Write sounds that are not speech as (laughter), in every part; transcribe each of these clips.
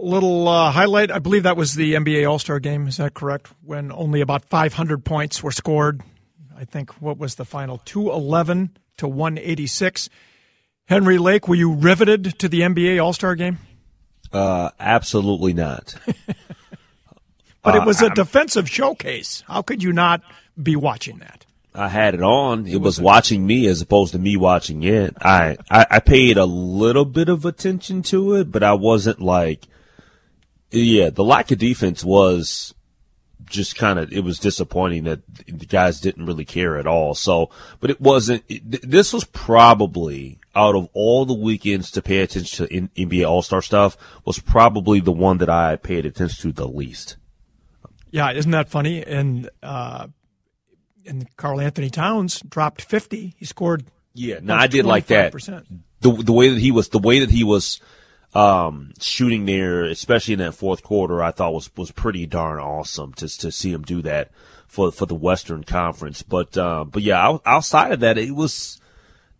little uh, highlight. I believe that was the NBA All Star game. Is that correct? When only about 500 points were scored. I think what was the final 211 to 186. Henry Lake, were you riveted to the NBA All Star game? Uh, absolutely not. (laughs) but it was a uh, defensive showcase. How could you not be watching that? I had it on. It, it was, was watching me as opposed to me watching it. I, I, I paid a little bit of attention to it, but I wasn't like yeah, the lack of defense was just kind of it was disappointing that the guys didn't really care at all. So, but it wasn't. It, this was probably out of all the weekends to pay attention to in, NBA All Star stuff was probably the one that I paid attention to the least. Yeah, isn't that funny? And uh, and Karl-Anthony Towns dropped fifty. He scored. Yeah, no, I did like that. The the way that he was the way that he was um, shooting there, especially in that fourth quarter, I thought was was pretty darn awesome to to see him do that for for the Western Conference. But uh, but yeah, outside of that, it was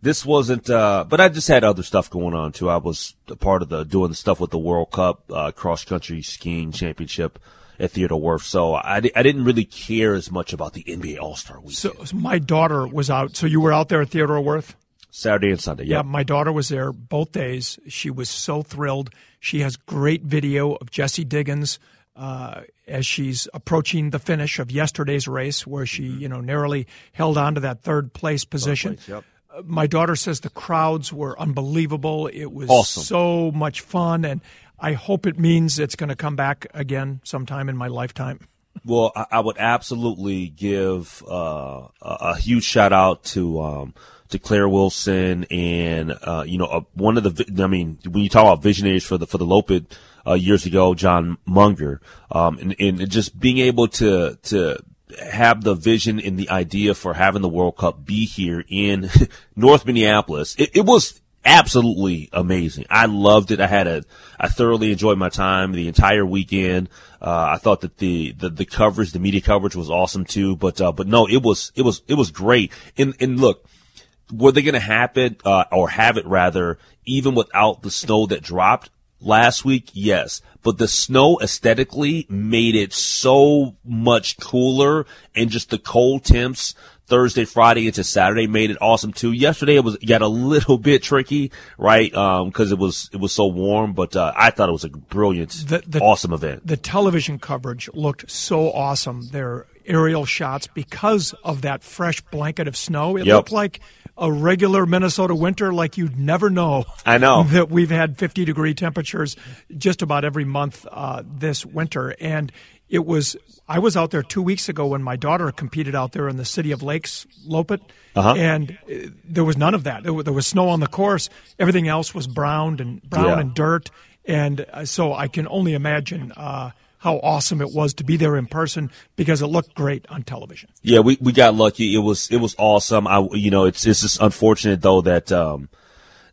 this wasn't. Uh, but I just had other stuff going on too. I was a part of the doing the stuff with the World Cup uh, cross country skiing championship at Theodore Wirth. So I, I didn't really care as much about the NBA All Star Week. So, so my daughter was out. So you were out there at Theodore Wirth. Saturday and Sunday. Yep. Yeah, my daughter was there both days. She was so thrilled. She has great video of Jessie Diggins uh, as she's approaching the finish of yesterday's race, where she, mm-hmm. you know, narrowly held on to that third place position. Third place, yep. uh, my daughter says the crowds were unbelievable. It was awesome. so much fun, and I hope it means it's going to come back again sometime in my lifetime. Well, I, would absolutely give uh, a, a, huge shout out to. Um, to Claire Wilson and uh, you know uh, one of the I mean when you talk about visionaries for the for the Loppet uh, years ago, John Munger, um, and, and just being able to to have the vision and the idea for having the World Cup be here in (laughs) North Minneapolis. It, it, was absolutely amazing. I loved it. I had a, I thoroughly enjoyed my time the entire weekend. Uh, I thought that the, the, the coverage, the media coverage was awesome too. But, uh, but no, it was, it was, it was great. And, and look, were they going to happen uh, or have it rather even without the snow that dropped last week? Yes, but the snow aesthetically made it so much cooler, and just the cold temps Thursday, Friday into Saturday made it awesome too. Yesterday it was got a little (laughs) bit tricky, right? Um, cause it was, it was so warm, but, uh, I thought it was a brilliant, the, the, awesome event. The television coverage looked so awesome. Their aerial shots because of that fresh blanket of snow. It yep. looked like a regular Minnesota winter like you'd never know. I know (laughs) that we've had 50 degree temperatures just about every month uh, this winter, and it was. I was out there two weeks ago when my daughter competed out there in the city of Lakes, Loppet, uh-huh. and uh, there was none of that. There was, snow on the course. Everything else was brown and brown yeah. and dirt, and uh, so I can only imagine uh, how awesome it was to be there in person because it looked great on television. Yeah, we, we got lucky. It was it was awesome. I you know it's it's just unfortunate though that um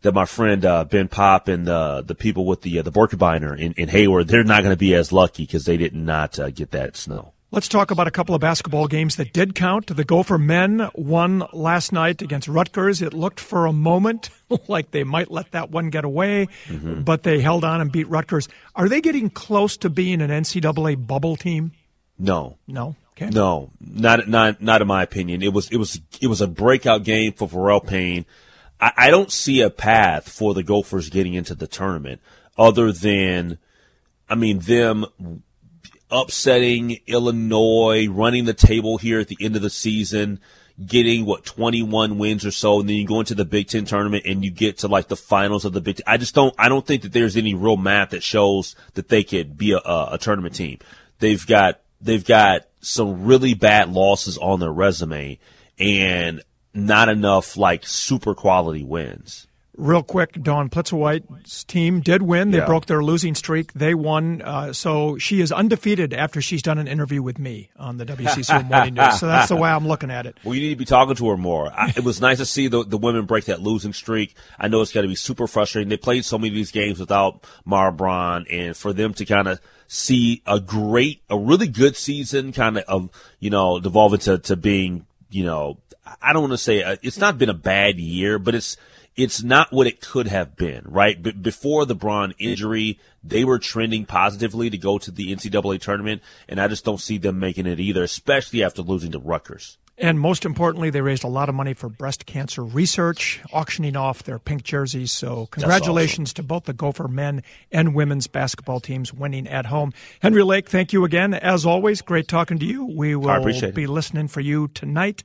that my friend uh, Ben Popp and the the people with the uh, the Birkebeiner in, in Hayward they're not going to be as lucky because they did not uh, get that snow. Let's talk about a couple of basketball games that did count. The Gopher men won last night against Rutgers. It looked for a moment (laughs) like they might let that one get away, mm-hmm. but they held on and beat Rutgers. Are they getting close to being an NCAA bubble team? No. No. Okay. No, not not not in my opinion. It was it was it was a breakout game for Pharrel Payne. I, I don't see a path for the Gophers getting into the tournament other than, I mean, them upsetting Illinois, running the table here at the end of the season, getting what 21 wins or so, and then you go into the Big Ten tournament and you get to like the finals of the Big Ten. I just don't, I don't think that there's any real math that shows that they could be a, a tournament team. They've got, they've got some really bad losses on their resume and not enough like super quality wins. Real quick, Dawn Plitzuweit's team did win. They Yeah. broke their losing streak. They won. Uh, so she is undefeated after she's done an interview with me on the WCCO (laughs) Morning News. So that's the way I'm looking at it. Well, you need to be talking to her more. I, it was nice to see the, the women break that losing streak. I know it's got to be super frustrating. They played so many of these games without Mara Braun, and for them to kind of see a great, a really good season, kind of, of you know, devolve into to being, you know, I don't want to say uh, it's not been a bad year, but it's it's not what it could have been, right? B- before the Braun injury, they were trending positively to go to the NCAA tournament, and I just don't see them making it either, especially after losing to Rutgers. And most importantly, they raised a lot of money for breast cancer research, auctioning off their pink jerseys. So, congratulations to both the Gopher men and women's basketball teams winning at home. Henry Lake, thank you again. As always, great talking to you. We will be listening for you tonight.